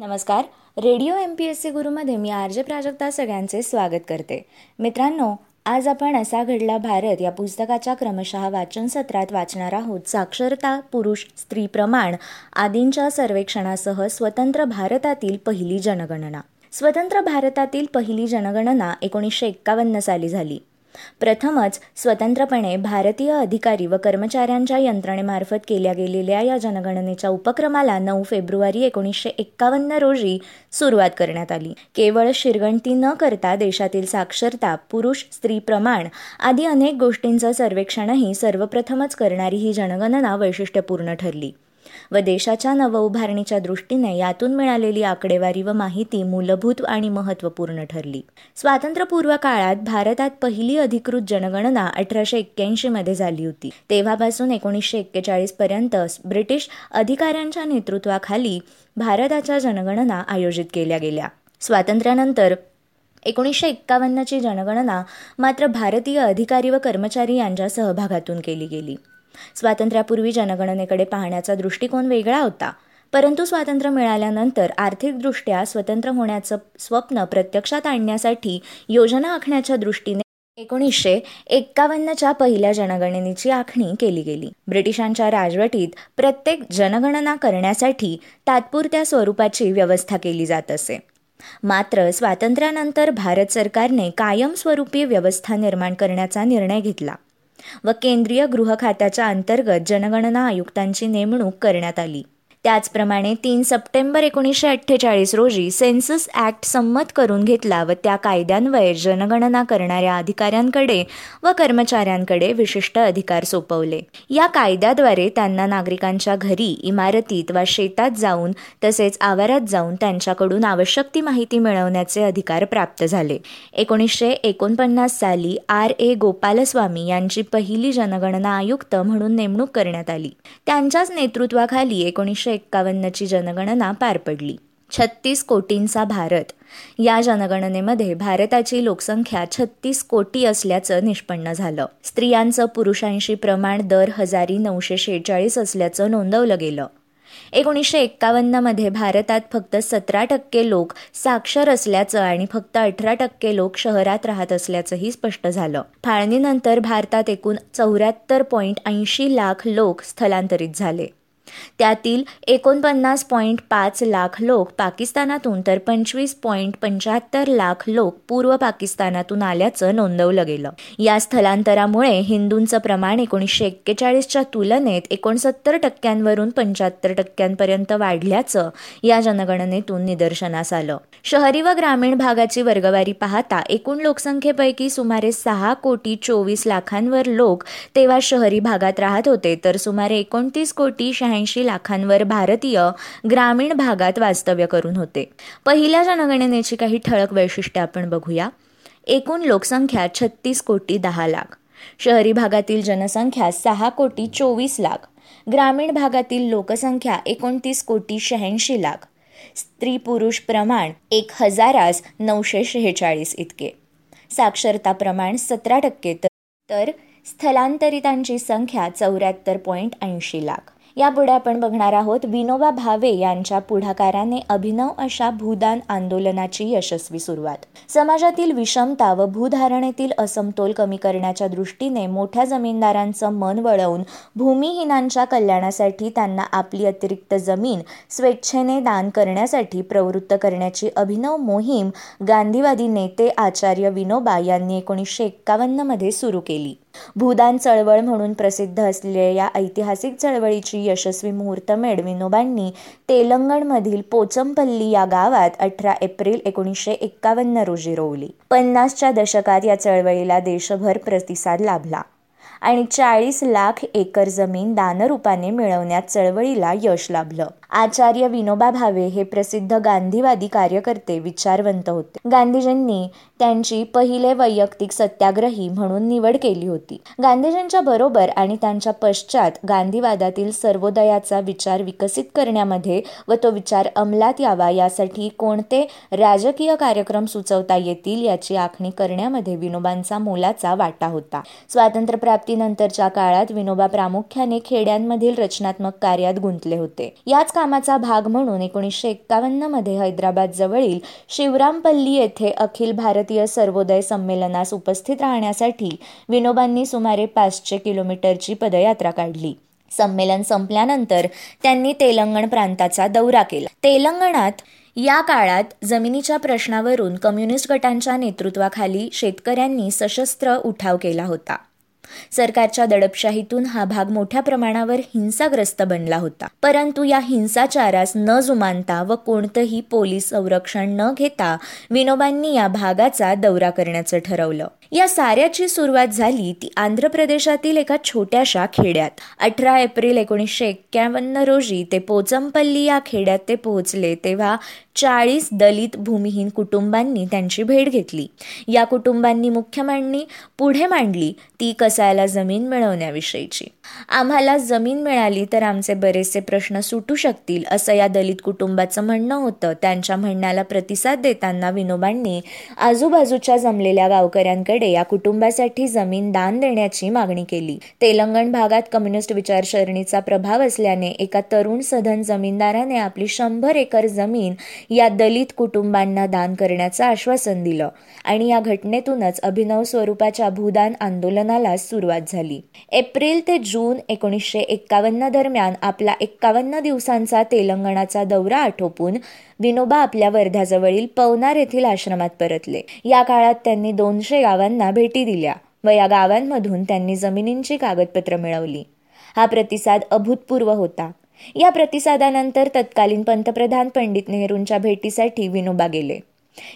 नमस्कार. Radio M P S C गुरुमध्ये मी R J Prajakta सगळ्यांचे स्वागत करते. मित्रांनो आज आपण असा घडला भारत या पुस्तकाच्या क्रमशः वाचन सत्रात वाचणार आहोत. साक्षरता पुरुष स्त्री प्रमाण आदींच्या सर्वेक्षणासह स्वतंत्र भारतातील पहिली जनगणना. स्वतंत्र भारतातील पहिली जनगणना एकोणीसशे एक्कावन्न साली झाली. प्रथमच स्वतंत्रपणे भारतीय अधिकारी व कर्मचाऱ्यांच्या यंत्रणेमार्फत केल्या गेलेल्या या जनगणनेच्या उपक्रमाला नऊ फेब्रुवारी एकोणीसशे एक्कावन्न रोजी सुरुवात करण्यात आली. केवळ शिरगणती न करता देशातील साक्षरता पुरुष स्त्री प्रमाण आदी अनेक गोष्टींचं सर्वेक्षणही सर्वप्रथमच करणारी ही जनगणना वैशिष्ट्यपूर्ण ठरली. व देशाच्या नवउभारणीच्या दृष्टीने यातून मिळालेली आकडेवारी व माहिती मूलभूत आणि महत्त्वपूर्ण ठरली. स्वातंत्र्यपूर्व काळात भारतात पहिली अधिकृत जनगणना अठराशे एक्क्याऐंशी मध्ये झाली होती. तेव्हापासून एकोणीसशे एक्केचाळीस पर्यंत ब्रिटिश अधिकाऱ्यांच्या नेतृत्वाखाली भारताच्या जनगणना आयोजित केल्या गेल्या. स्वातंत्र्यानंतर एकोणीसशे एक्कावन्नची जनगणना मात्र भारतीय अधिकारी व कर्मचारी यांच्या सहभागातून केली गेली. स्वातंत्र्यापूर्वी जनगणनेकडे पाहण्याचा दृष्टिकोन वेगळा होता. परंतु स्वातंत्र्य मिळाल्यानंतर आर्थिकदृष्ट्या स्वतंत्र होण्याचं स्वप्न प्रत्यक्षात आणण्यासाठी योजना आखण्याच्या दृष्टीने एकोणीसशे एक्कावन्नच्या पहिल्या जनगणनेची आखणी केली गेली. ब्रिटिशांच्या राजवटीत प्रत्येक जनगणना करण्यासाठी तात्पुरत्या स्वरूपाची व्यवस्था केली जात असे. मात्र स्वातंत्र्यानंतर भारत सरकारने कायमस्वरूपी व्यवस्था निर्माण करण्याचा निर्णय घेतला. व केंद्रीय गृह खात्याच्या अंतर्गत जनगणना आयुक्तांची नेमणूक करण्यात आली. त्याचप्रमाणे तीन सप्टेंबर एकोणीसशे अठ्ठेचाळीस रोजी सेन्सस ॲक्ट संमत करून घेतला व त्या कायद्यान्वये जनगणना करणाऱ्या अधिकाऱ्यांकडे व कर्मचाऱ्यांकडे विशिष्ट अधिकार सोपवले. या कायद्याद्वारे त्यांना नागरिकांच्या घरी इमारतीत वा शेतात जाऊन तसेच आवारात जाऊन त्यांच्याकडून आवश्यक ती माहिती मिळवण्याचे अधिकार प्राप्त झाले. एकोणीसशे एकोणपन्नास साली आर. ए. गोपालस्वामी यांची पहिली जनगणना आयुक्त म्हणून नेमणूक करण्यात आली. त्यांच्याच नेतृत्वाखाली एकोणीसशे एक्कावन्नची जनगणना पार पडली. छत्तीस कोटींचा भारत. या जनगणनेमध्ये भारताची लोकसंख्या छत्तीस कोटी असल्याचं निष्पन्न झालं. स्त्रियांचं पुरुषांशी प्रमाण दर हजारी नऊशे शेहेचाळीस असल्याचं नोंदवलं गेलं. एकोणीसशे एक्कावन्नमध्ये भारतात फक्त सतरा टक्के लोक साक्षर असल्याचं आणि फक्त अठरा टक्के लोक शहरात राहत असल्याचंही स्पष्ट झालं. फाळणीनंतर भारतात एकूण चौऱ्याहत्तर पॉईंट ऐंशी लाख लोक स्थलांतरित झाले. त्यातील एकोणपन्नास पॉईंट पाच लाख लोक पाकिस्तानातून तर पंचवीस पॉईंट पंच्याहत्तर लाख लोक पूर्व पाकिस्तानातून आल्याचं नोंदवलं गेलं. या स्थलांतरामुळे हिंदूंचं प्रमाण एकोणीसशे एक्केचाळीसच्या तुलनेत एकोणसत्तर टक्क्यांवरून पंच्याहत्तर टक्क्यांपर्यंत वाढल्याचं या जनगणनेतून निदर्शनास आलं. शहरी व ग्रामीण भागाची वर्गवारी पाहता एकूण लोकसंख्येपैकी सुमारे सहा कोटी चोवीस लाखांवर लोक तेव्हा शहरी भागात राहत होते तर सुमारे एकोणतीस कोटी शहाऐंशी लाखांवर भारतीय ग्रामीण भागात वास्तव्य करून होते. पहिल्या जनगणनेची काही ठळक वैशिष्ट्ये आपण बघूया. एकूण लोकसंख्या छत्तीस कोटी दहा लाख. शहरी भागातील जनसंख्या सहा कोटी चोवीस लाख. ग्रामीण भागातील लोकसंख्या एकोणतीस कोटी शहाऐंशी लाख. स्त्री पुरुष प्रमाण एक हजारास नऊशे शेहेचाळीस इतके. साक्षरता प्रमाण सतरा टक्के तर स्थलांतरितांची संख्या चौऱ्याहत्तर पॉईंट ऐंशी लाख. यापुढे आपण बघणार आहोत विनोबा भावे यांच्या पुढाकाराने अभिनव अशा भूदान आंदोलनाची यशस्वी सुरुवात. समाजातील विषमता व भूधारणेतील असमतोल कमी करण्याच्या दृष्टीने मोठ्या जमीनदारांचं मन वळवून भूमिहीनांच्या कल्याणासाठी त्यांना आपली अतिरिक्त जमीन स्वेच्छेने दान करण्यासाठी प्रवृत्त करण्याची अभिनव मोहीम गांधीवादी नेते आचार्य विनोबा यांनी एकोणीसशे एक्कावन्नमध्ये सुरू केली. भूदान चळवळ म्हणून प्रसिद्ध असलेल्या या ऐतिहासिक चळवळीची यशस्वी मुहूर्तमेढ विनोबांनी तेलंगणमधील पोचमपल्ली या गावात अठरा एप्रिल एकोणीसशे एक्कावन्न रोजी रोवली. पन्नासच्या दशकात या चळवळीला देशभर प्रतिसाद लाभला. आणि चाळीस लाख एकर जमीन दानरूपाने मिळवण्यात चळवळीला यश लाभलं. आचार्य विनोबा भावे हे प्रसिद्ध गांधीवादी कार्यकर्ते विचारवंत होते. गांधीजींनी त्यांची पहिले वैयक्तिक सत्याग्रही म्हणून निवड केली होती. गांधीजींच्या बरोबर आणि त्यांच्या पश्चात गांधीवादातील सर्वोदयाचा विचार विकसित करण्यामध्ये व तो विचार अंमलात यावा यासाठी कोणते राजकीय कार्यक्रम सुचवता येतील याची आखणी करण्यामध्ये विनोबांचा मोलाचा वाटा होता. स्वातंत्र्य प्राप्त प्राप्तीनंतरच्या काळात विनोबा प्रामुख्याने खेड्यांमधील रचनात्मक कार्यात गुंतले होते. याच कामाचा भाग म्हणून एकोणीसशे एक्कावन्नमध्ये हैदराबाद जवळील शिवरामपल्ली येथे अखिल भारतीय सर्वोदय संमेलनास उपस्थित राहण्यासाठी विनोबांनी सुमारे पाचशे किलोमीटरची पदयात्रा काढली. संमेलन संपल्यानंतर त्यांनी तेलंगण प्रांताचा दौरा केला. तेलंगणात या काळात जमिनीच्या प्रश्नावरून कम्युनिस्ट गटांच्या नेतृत्वाखाली शेतकऱ्यांनी सशस्त्र उठाव केला होता. सरकारच्या दडपशाहीतून हा भाग मोठ्या प्रमाणावर हिंसाग्रस्त बनला होता. परंतु या हिंसाचारास न जुमानता व कोणतंही पोलीस संरक्षण न घेता विनोबांनी या भागाचा दौरा करण्याचं ठरवलं. या साऱ्याची सुरुवात झाली ती आंध्र प्रदेशातील एका छोट्याशा खेड्यात. अठरा एप्रिल एकोणीसशे एक्क्यावन्न रोजी ते पोचमपल्ली या खेड्यात ते पोहोचले तेव्हा चाळीस दलित भूमिहीन कुटुंबांनी त्यांची भेट घेतली. या कुटुंबांनी मुख्य मांडणी पुढे मांडली ती कसायला जमीन मिळवण्याविषयीची. आम्हाला जमीन मिळाली तर आमचे बरेचसे प्रश्न सुटू शकतील असं या दलित कुटुंबाचं म्हणणं होतं. त्यांच्या म्हणण्याला प्रतिसाद देताना विनोबांनी आजूबाजूच्या जमलेल्या गावकऱ्यांकडे या कुटुंबासाठी जमीन दान देण्याची मागणी केली. तेलंगण भागात कम्युनिस्ट विचारसरणीचा प्रभाव असल्याने एका तरुण सधन जमीनदाराने आपली शंभर एकर जमीन या दलित कुटुंबांना दान करण्याचं आश्वासन दिलं आणि या घटनेतूनच अभिनव स्वरूपाच्या भूदान आंदोलनाला सुरुवात झाली. एप्रिल ते जून जून एकोणीसशे एक्कावन्न दरम्यान आपला एक्कावन्न दिवसांचा तेलंगणाचा दौरा आटोपून विनोबा आपल्या वर्ध्याजवळील पवनार येथील आश्रमात परतले. या काळात त्यांनी दोनशे गावांना भेटी दिल्या व या गावांमधून त्यांनी जमिनींची कागदपत्र मिळवली. हा प्रतिसाद अभूतपूर्व होता. या प्रतिसादानंतर तत्कालीन पंतप्रधान पंडित नेहरूंच्या भेटीसाठी विनोबा गेले.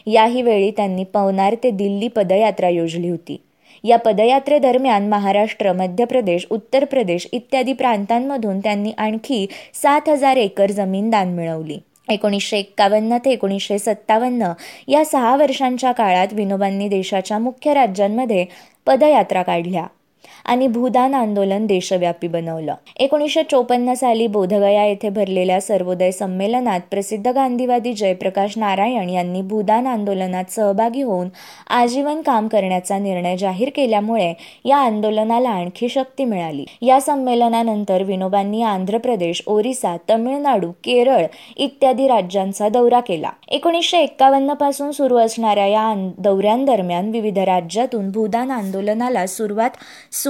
याही वेळी त्यांनी पवनार ते दिल्ली पदयात्रा योजली होती. या पदयात्रेदरम्यान महाराष्ट्र मध्य प्रदेश उत्तर प्रदेश इत्यादी प्रांतांमधून त्यांनी आणखी सात हजार एकर जमीन दान मिळवली. एकोणीसशे एक्कावन्न ते एकोणीसशे सत्तावन्न या सहा वर्षांच्या काळात विनोबांनी देशाच्या मुख्य राज्यांमध्ये पदयात्रा काढल्या. आणि भूदान आंदोलन देशव्यापी बनवलं. एकोणीसशे चोपन्न साली बोधगया येथे भरलेल्या सर्वोदय संमेलनात प्रसिद्ध गांधीवादी जयप्रकाश नारायण यांनी भूदान आंदोलनात सहभागी होऊन आजीवन काम करण्याचा निर्णय जाहीर केल्यामुळे या आंदोलनाला आणखी शक्ती मिळाली. या संमेलनानंतर विनोबांनी आंध्र प्रदेश ओरिसा तमिळनाडू केरळ इत्यादी राज्यांचा दौरा केला. एकोणीसशे एक्कावन्नपासून सुरू असणाऱ्या या दौऱ्यांदरम्यान विविध राज्यातून भूदान आंदोलनाला सुरुवात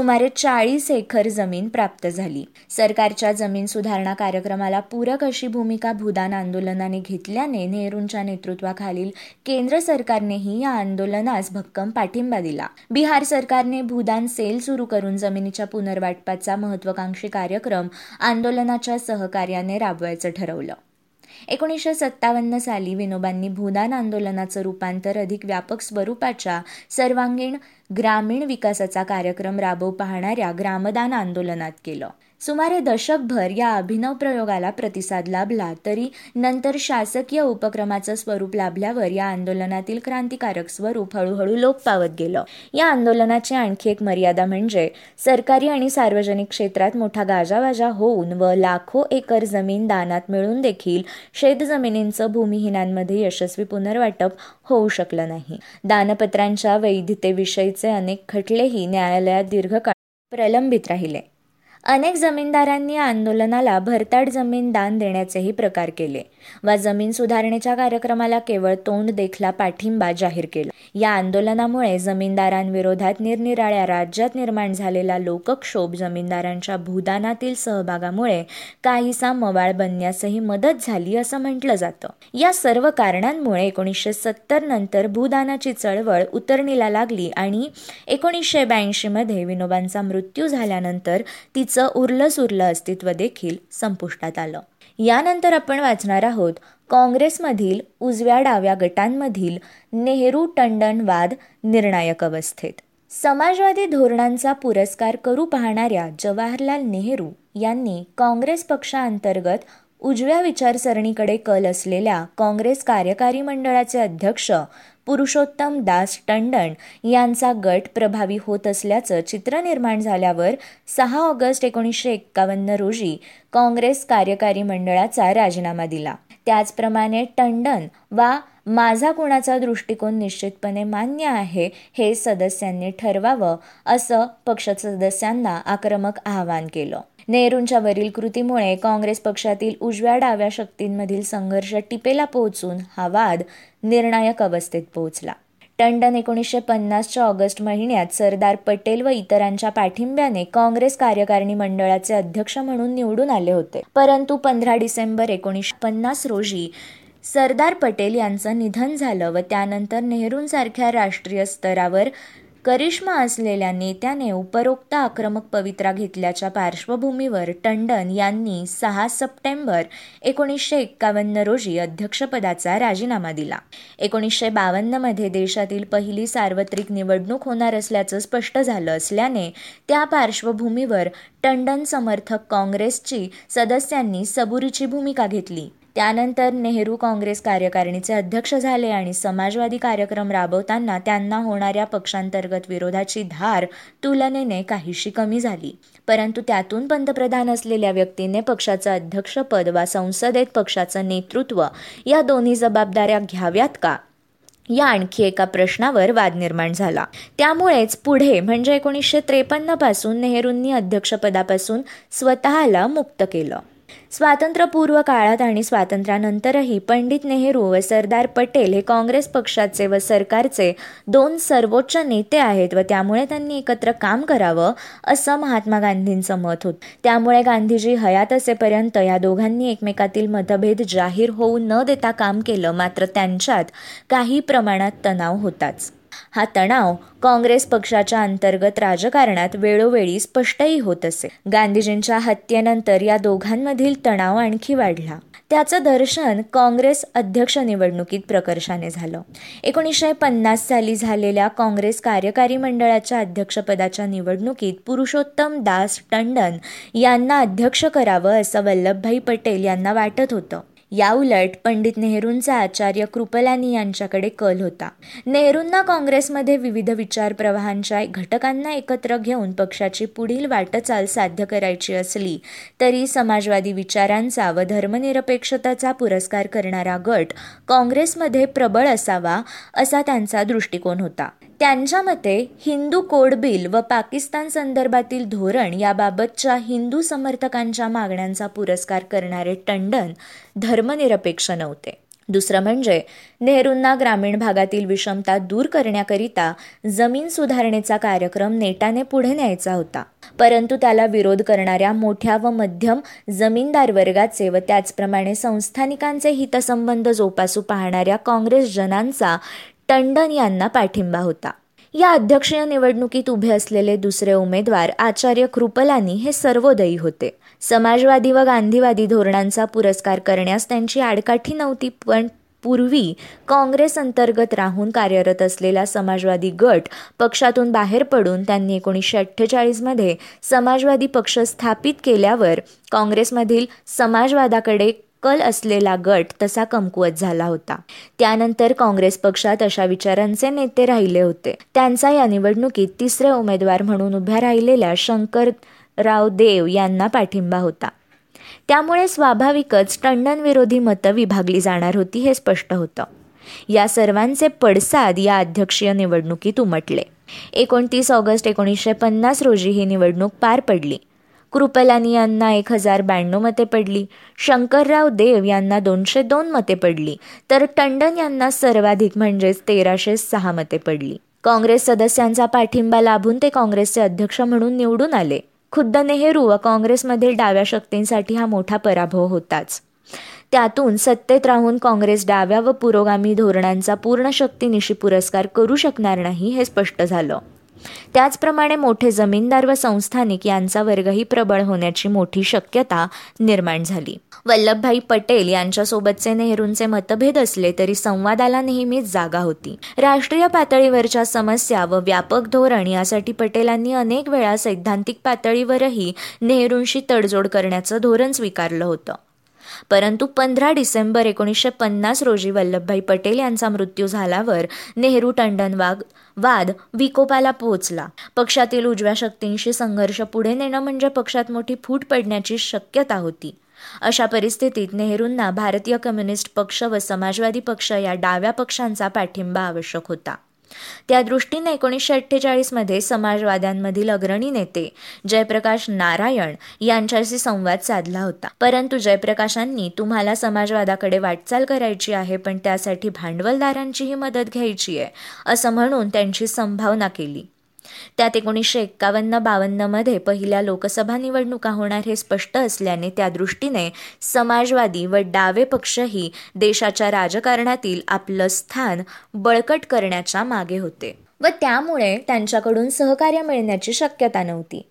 सुमारे चाळीस एकर जमीन प्राप्त झाली. सरकारच्या जमीन सुधारणा कार्यक्रमाला पूरक अशी भूमिका भूदान आंदोलनाने घेतल्याने नेहरूंच्या नेतृत्वाखालील केंद्र सरकारनेही या आंदोलनास भक्कम पाठिंबा दिला. बिहार सरकारने भूदान सेल सुरू करून जमिनीच्या पुनर्वाटपाचा महत्वाकांक्षी कार्यक्रम आंदोलनाच्या सहकार्याने राबवायचं ठरवलं. एकोणीसशे सत्तावन्न साली विनोबांनी भूदान आंदोलनाचं रूपांतर अधिक व्यापक स्वरूपाच्या सर्वांगीण ग्रामीण विकासाचा कार्यक्रम राबवू पाहणाऱ्या ग्रामदान आंदोलनात केलं. सुमारे दशकभर या अभिनव प्रयोगाला प्रतिसाद लाभला तरी नंतर शासकीय उपक्रमाचं स्वरूप लाभल्यावर या आंदोलनातील क्रांतिकारक स्वरूप हळूहळू लोप पावत गेलं. या आंदोलनाची आणखी एक मर्यादा म्हणजे सरकारी आणि सार्वजनिक क्षेत्रात मोठा गाजावाजा होऊन व लाखो एकर जमीन दानात मिळून देखील शेतजमिनींचं भूमिहीनांमध्ये यशस्वी पुनर्वाटप होऊ शकलं नाही. दानपत्रांच्या वैधतेविषयीचे अनेक खटलेही न्यायालयात दीर्घकाळ प्रलंबित राहिले. अनेक जमीनदारांनी आंदोलनाला भरताड जमीन दान देण्याचेही प्रकार केले. वा जमीन सुधारणेच्या कार्यक्रमाला केवळ तोंड देखला पाठिंबा जाहीर केला. या आंदोलनामुळे जमीनदारांविरोधात निरनिराळ्या राज्यात निर्माण झालेला लोकक्षोभ जमीनदारांच्या भूदानातील सहभागामुळे काहीसा मवाळ बनण्यासही मदत झाली असं म्हटलं जातं. या सर्व कारणांमुळे एकोणीसशे सत्तर नंतर भूदानाची चळवळ उतरणीला लागली आणि एकोणीसशे ब्याऐंशी मध्ये विनोबांचा मृत्यू झाल्यानंतर ती तिचं उरलं सुरलं अस्तित्व देखील संपुष्टात आलं. यानंतर आपण वाचणार आहोत काँग्रेसमधील उजव्या डाव्या गटांमधील नेहरू टंडन वाद निर्णायक अवस्थेत. समाजवादी धोरणांचा पुरस्कार करू पाहणाऱ्या जवाहरलाल नेहरू यांनी काँग्रेस पक्षांतर्गत उजव्या विचारसरणीकडे कल असलेल्या काँग्रेस कार्यकारी मंडळाचे अध्यक्ष पुरुषोत्तम दास टंडन यांचा गट प्रभावी होत असल्याचं चित्र निर्माण झाल्यावर सहा ऑगस्ट एकोणीसशे एक्कावन्न रोजी काँग्रेस कार्यकारी मंडळाचा राजीनामा दिला. त्याचप्रमाणे टंडन वा माझा कुणाचा दृष्टिकोन निश्चितपणे मान्य आहे हे सदस्यांनी ठरवावं असं पक्ष सदस्यांना आक्रमक आवाहन केलं. नेहरूंच्या वरील कृतीमुळे काँग्रेस पक्षातील उजव्या डाव्या शक्तींमधील संघर्ष टिपेला पोहोचून हा वाद निर्णायक अवस्थेत पोहोचला. टंडन एकोणीसशे पन्नासच्या ऑगस्ट महिन्यात सरदार पटेल व इतरांच्या पाठिंब्याने काँग्रेस कार्यकारिणी मंडळाचे अध्यक्ष म्हणून निवडून आले होते. परंतु पंधरा डिसेंबर एकोणीसशे पन्नास रोजी सरदार पटेल यांचं निधन झालं व त्यानंतर नेहरूंसारख्या राष्ट्रीय स्तरावर करिश्मा असलेल्या नेत्याने उपरोक्त आक्रमक पवित्रा घेतल्याच्या पार्श्वभूमीवर टंडन यांनी सहा सप्टेंबर एकोणीसशे एक्कावन्न रोजी अध्यक्षपदाचा राजीनामा दिला. एकोणीसशे बावन्नमध्ये देशातील पहिली सार्वत्रिक निवडणूक होणार असल्याचं स्पष्ट झालं असल्याने त्या पार्श्वभूमीवर टंडन समर्थक काँग्रेसची सदस्यांनी सबुरीची भूमिका घेतली. त्यानंतर नेहरू काँग्रेस कार्यकारिणीचे अध्यक्ष झाले आणि समाजवादी कार्यक्रम राबवताना त्यांना होणाऱ्या पक्षांतर्गत विरोधाची धार तुलनेने काहीशी कमी झाली. परंतु त्यातून पंतप्रधान असलेल्या व्यक्तीने पक्षाचं अध्यक्षपद वा संसदेत पक्षाचं नेतृत्व या दोन्ही जबाबदाऱ्या घ्याव्यात का? या आणखी एका प्रश्नावर वाद निर्माण झाला. त्यामुळेच पुढे म्हणजे एकोणीसशे त्रेपन्नपासून नेहरूंनी अध्यक्षपदापासून स्वतःला मुक्त केलं. स्वातंत्र्यपूर्व काळात आणि स्वातंत्र्यानंतरही पंडित नेहरू व सरदार पटेल हे काँग्रेस पक्षाचे व सरकारचे दोन सर्वोच्च नेते आहेत व त्यामुळे त्यांनी एकत्र काम करावं असं महात्मा गांधींचं मत होत. त्यामुळे गांधीजी हयात असेपर्यंत या दोघांनी एकमेकातील मतभेद जाहीर होऊ न देता काम केलं मात्र त्यांच्यात काही प्रमाणात तणाव होताच. हा तणाव काँग्रेस पक्षाच्या अंतर्गत राजकारणात वेळोवेळी स्पष्टही होत असे. गांधीजींच्या हत्येनंतर या दोघांमधील तणाव आणखी वाढला. त्याचं दर्शन काँग्रेस अध्यक्ष निवडणुकीत प्रकर्षाने झालं. एकोणीसशे पन्नास साली झालेल्या काँग्रेस कार्यकारी मंडळाच्या अध्यक्षपदाच्या निवडणुकीत पुरुषोत्तम दास टंडन यांना अध्यक्ष करावं असं वल्लभभाई पटेल यांना वाटत होतं. याउलट पंडित नेहरूंचा आचार्य कृपलानी यांच्याकडे कल होता. नेहरूंना काँग्रेसमध्ये विविध विचार प्रवाहांच्या घटकांना एकत्र घेऊन पक्षाची पुढील वाटचाल साध्य करायची असली तरी समाजवादी विचारांचा व धर्मनिरपेक्षताचा पुरस्कार करणारा गट काँग्रेसमध्ये प्रबळ असावा असा त्यांचा दृष्टिकोन होता. त्यांच्या मते हिंदू कोड बिल व पाकिस्तान संदर्भातील धोरण याबाबतच्या हिंदू समर्थकांच्या मागण्यांचा पुरस्कार करणारे टंडन धर्मनिरपेक्ष नव्हते. दुसरं म्हणजे नेहरूंना ग्रामीण भागातील विषमता दूर करण्याकरिता जमीन सुधारणेचा कार्यक्रम नेटाने पुढे न्यायचा होता. परंतु त्याला विरोध करणाऱ्या मोठ्या व मध्यम जमीनदार वर्गाचे व त्याचप्रमाणे संस्थानिकांचे हितसंबंध जोपासू पाहणाऱ्या काँग्रेस जनांचा टंडन यांना पाठिंबा होता. या अध्यक्षीय निवडणुकीत उभे असलेले दुसरे उमेदवार आचार्य कृपलानी हे सर्वोदयी होते. समाजवादी व गांधीवादी धोरणांचा पुरस्कार करण्यास त्यांची आडकाठी नव्हती पण पूर्वी काँग्रेस अंतर्गत राहून कार्यरत असलेला समाजवादी गट पक्षातून बाहेर पडून त्यांनी एकोणीसशे अठ्ठेचाळीसमध्ये समाजवादी पक्ष स्थापित केल्यावर काँग्रेसमधील समाजवादाकडे कल असलेला गट तसा कमकुवत झाला होता. त्यानंतर काँग्रेस पक्षात अशा विचारांचे नेते राहिले होते. त्यांचा या निवडणुकीत तिसरे उमेदवार म्हणून उभ्या राहिलेल्या शंकरराव देव यांना पाठिंबा होता. त्यामुळे स्वाभाविकच टंडन विरोधी मतं विभागली जाणार होती हे स्पष्ट होतं. या सर्वांचे पडसाद या अध्यक्षीय निवडणुकीत उमटले. एकोणतीस ऑगस्ट एकोणीसशे पन्नास रोजी ही निवडणूक पार पडली. कृपलानी यांना एक हजार ब्याण्णव मते पडली. शंकरराव देव यांना दोनशे दोन मते पडली. तर टंडन यांना सर्वाधिक म्हणजेच तेराशे सहा मते पडली. काँग्रेस सदस्यांचा पाठिंबा लाभून ते काँग्रेसचे अध्यक्ष म्हणून निवडून आले. खुद्द नेहरू व काँग्रेसमधील डाव्या शक्तींसाठी हा मोठा पराभव होताच. त्यातून सत्तेत राहून काँग्रेस डाव्या व पुरोगामी धोरणांचा पूर्ण शक्तीनिशी पुरस्कार करू शकणार नाही हे स्पष्ट झालं. त्याचप्रमाणे मोठे जमीनदार व संस्थानिक यांचा वर्गही प्रबळ होण्याची मोठी शक्यता निर्माण झाली. वल्लभभाई पटेल यांच्यासोबतचे नेहरूंचे मतभेद असले तरी संवादाला नेहमीच जागा होती. राष्ट्रीय पातळीवरच्या समस्या व व्यापक धोरण यासाठी पटेलांनी अनेक वेळा सैद्धांतिक पातळीवरही नेहरूंशी तडजोड करण्याचं धोरण स्वीकारलं होतं. परंतु पंधरा डिसेंबर एकोणीसशे पन्नास रोजी वल्लभभाई पटेल यांचा मृत्यू झाल्यावर नेहरू टंडन वाग वाद विकोपाला पोहोचला. पक्षातील उजव्या शक्तींशी संघर्ष पुढे नेणं म्हणजे पक्षात मोठी फूट पडण्याची शक्यता होती. अशा परिस्थितीत नेहरूंना भारतीय कम्युनिस्ट पक्ष व समाजवादी पक्ष या डाव्या पक्षांचा पाठिंबा आवश्यक होता. त्या दृष्टीने एकोणीसशे अठ्ठेचाळीसमध्ये समाजवाद्यांमधील अग्रणी नेते जयप्रकाश नारायण यांच्याशी संवाद साधला होता. परंतु जयप्रकाशांनी तुम्हाला समाजवादाकडे वाटचाल करायची आहे पण त्यासाठी भांडवलदारांचीही मदत घ्यायची आहे असं म्हणून त्यांची संभावना केली. त्यात एकोणीसशे एक्कावन्न बावन्नमध्ये पहिल्या लोकसभा निवडणुका होणार हे स्पष्ट असल्याने त्या दृष्टीने समाजवादी व डावे पक्षही देशाच्या राजकारणातील आपलं स्थान बळकट करण्याच्या मागे होते व त्यामुळे त्यांच्याकडून सहकार्य मिळण्याची शक्यता नव्हती.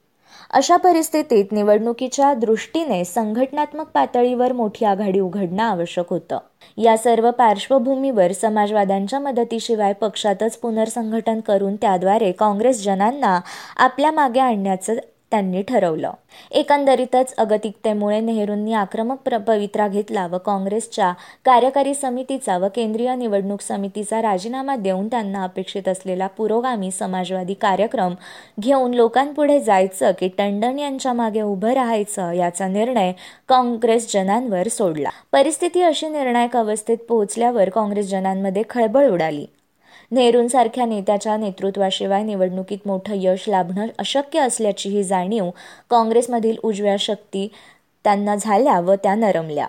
अशा परिस्थितीत निवडणुकीच्या दृष्टीने संघटनात्मक पातळीवर मोठी आघाडी उघडणं आवश्यक होतं. या सर्व पार्श्वभूमीवर समाजवाद्यांच्या मदतीशिवाय पक्षातच पुनर्संघटन करून त्याद्वारे काँग्रेस जनांना आपल्या मागे आणण्याचं त्यांनी ठरवलं. एकंदरीतच अगतिकतेमुळे नेहरूंनी आक्रमक प्र पवित्रा घेतला व काँग्रेसच्या कार्यकारी समितीचा व केंद्रीय निवडणूक समितीचा राजीनामा देऊन त्यांना अपेक्षित असलेला पुरोगामी समाजवादी कार्यक्रम घेऊन लोकांपुढे जायचं की टंडन यांच्या मागे उभं राहायचं याचा निर्णय काँग्रेस जनांवर सोडला. परिस्थिती अशी निर्णायक अवस्थेत पोहोचल्यावर काँग्रेस जनांमध्ये खळबळ उडाली. नेहरूंसारख्या नेत्याच्या नेतृत्वाशिवाय निवडणुकीत मोठं यश लाभणं अशक्य असल्याची ही जाणीव काँग्रेसमधील उजव्या शक्ती त्यांना झाल्या व त्या नरमल्या.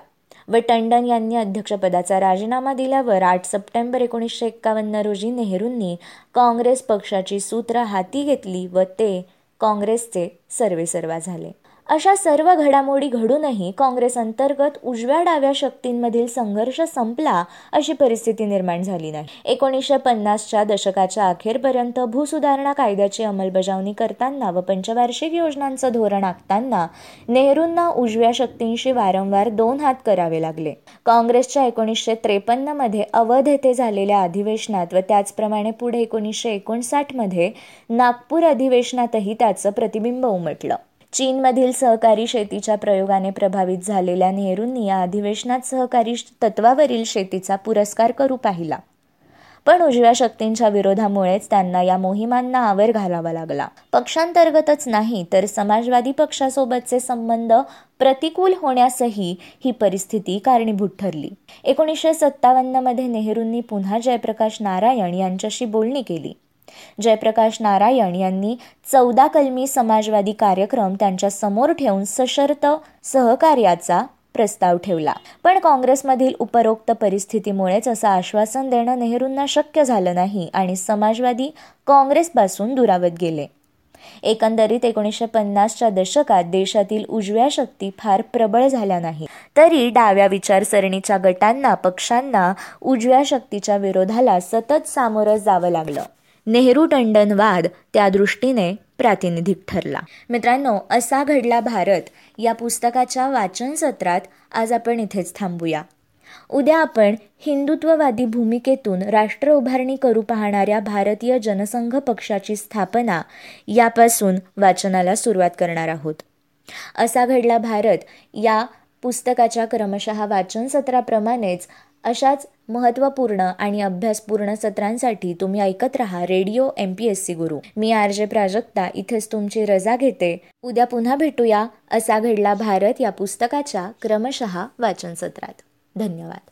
व टंडन यांनी अध्यक्षपदाचा राजीनामा दिल्यावर आठ सप्टेंबर एकोणीसशे एक्कावन्न रोजी नेहरूंनी काँग्रेस पक्षाची सूत्र हाती घेतली व ते काँग्रेसचे सर्वेसर्वा झाले. अशा सर्व घडामोडी घडूनही काँग्रेस अंतर्गत उजव्या डाव्या शक्तींमधील संघर्ष संपला अशी परिस्थिती निर्माण झाली नाही. एकोणीसशे पन्नासच्या दशकाच्या अखेरपर्यंत भूसुधारणा कायद्याची अंमलबजावणी करताना व पंचवार्षिक योजनांचं धोरण आखताना नेहरूंना उजव्या शक्तींशी वारंवार दोन हात करावे लागले. काँग्रेसच्या एकोणीसशे त्रेपन्नमध्ये अवध येथे झालेल्या अधिवेशनात व त्याचप्रमाणे पुढे एकोणीसशे एकोणसाठमध्ये नागपूर अधिवेशनातही त्याचं प्रतिबिंब उमटलं. चीनमधील सहकारी शेतीच्या प्रयोगाने प्रभावित झालेल्या नेहरूंनी या अधिवेशनात सहकारी तत्वावरील शेतीचा पुरस्कार करू पाहिला. पण उजव्या शक्तींच्या विरोधामुळेच त्यांना या मोहिमांना आवर घालावा लागला. पक्षांतर्गतच नाही तर समाजवादी पक्षासोबतचे संबंध प्रतिकूल होण्यासही ही परिस्थिती कारणीभूत ठरली. एकोणीसशे सत्तावन्नमध्ये नेहरूंनी पुन्हा जयप्रकाश नारायण यांच्याशी बोलणी केली. जयप्रकाश नारायण यांनी चौदा कलमी समाजवादी कार्यक्रम त्यांच्यासमोर ठेवून सशर्त सहकार्याचा प्रस्ताव ठेवला. पण काँग्रेसमधील उपरोक्त परिस्थितीमुळेच असं आश्वासन देणं नेहरूंना शक्य झालं नाही आणि समाजवादी काँग्रेसपासून दुरावत गेले. एकंदरीत एकोणीसशे पन्नासच्या दशकात देशातील उजव्या शक्ती फार प्रबळ झाल्या नाही. तरी डाव्या विचारसरणीच्या गटांना पक्षांना उजव्या शक्तीच्या विरोधाला सतत सामोरं जावं लागलं. नेहरू टंडनवाद त्या दृष्टीने प्रातिनिधिक ठरला. मित्रांनो असा घडला भारत. या पुस्तकाच्या वाचन सत्रात आज आपण इथेच थांबूया. उद्या आपण हिंदुत्ववादी भूमिकेतून राष्ट्र उभारणी करू पाहणाऱ्या भारतीय जनसंघ पक्षाची स्थापना यापासून वाचनाला सुरुवात करणार आहोत. असा घडला भारत. या पुस्तकाच्या क्रमशः वाचन सत्राप्रमाणेच अशाच महत्त्वपूर्ण आणि अभ्यासपूर्ण सत्रांसाठी तुम्ही ऐकत रहा radio M P S C Guru. मी आर जे प्राजक्ता इथेच तुमची रजा घेते. उद्या पुन्हा भेटूया असा घडला भारत या पुस्तकाच्या क्रमशः वाचन सत्रात धन्यवाद.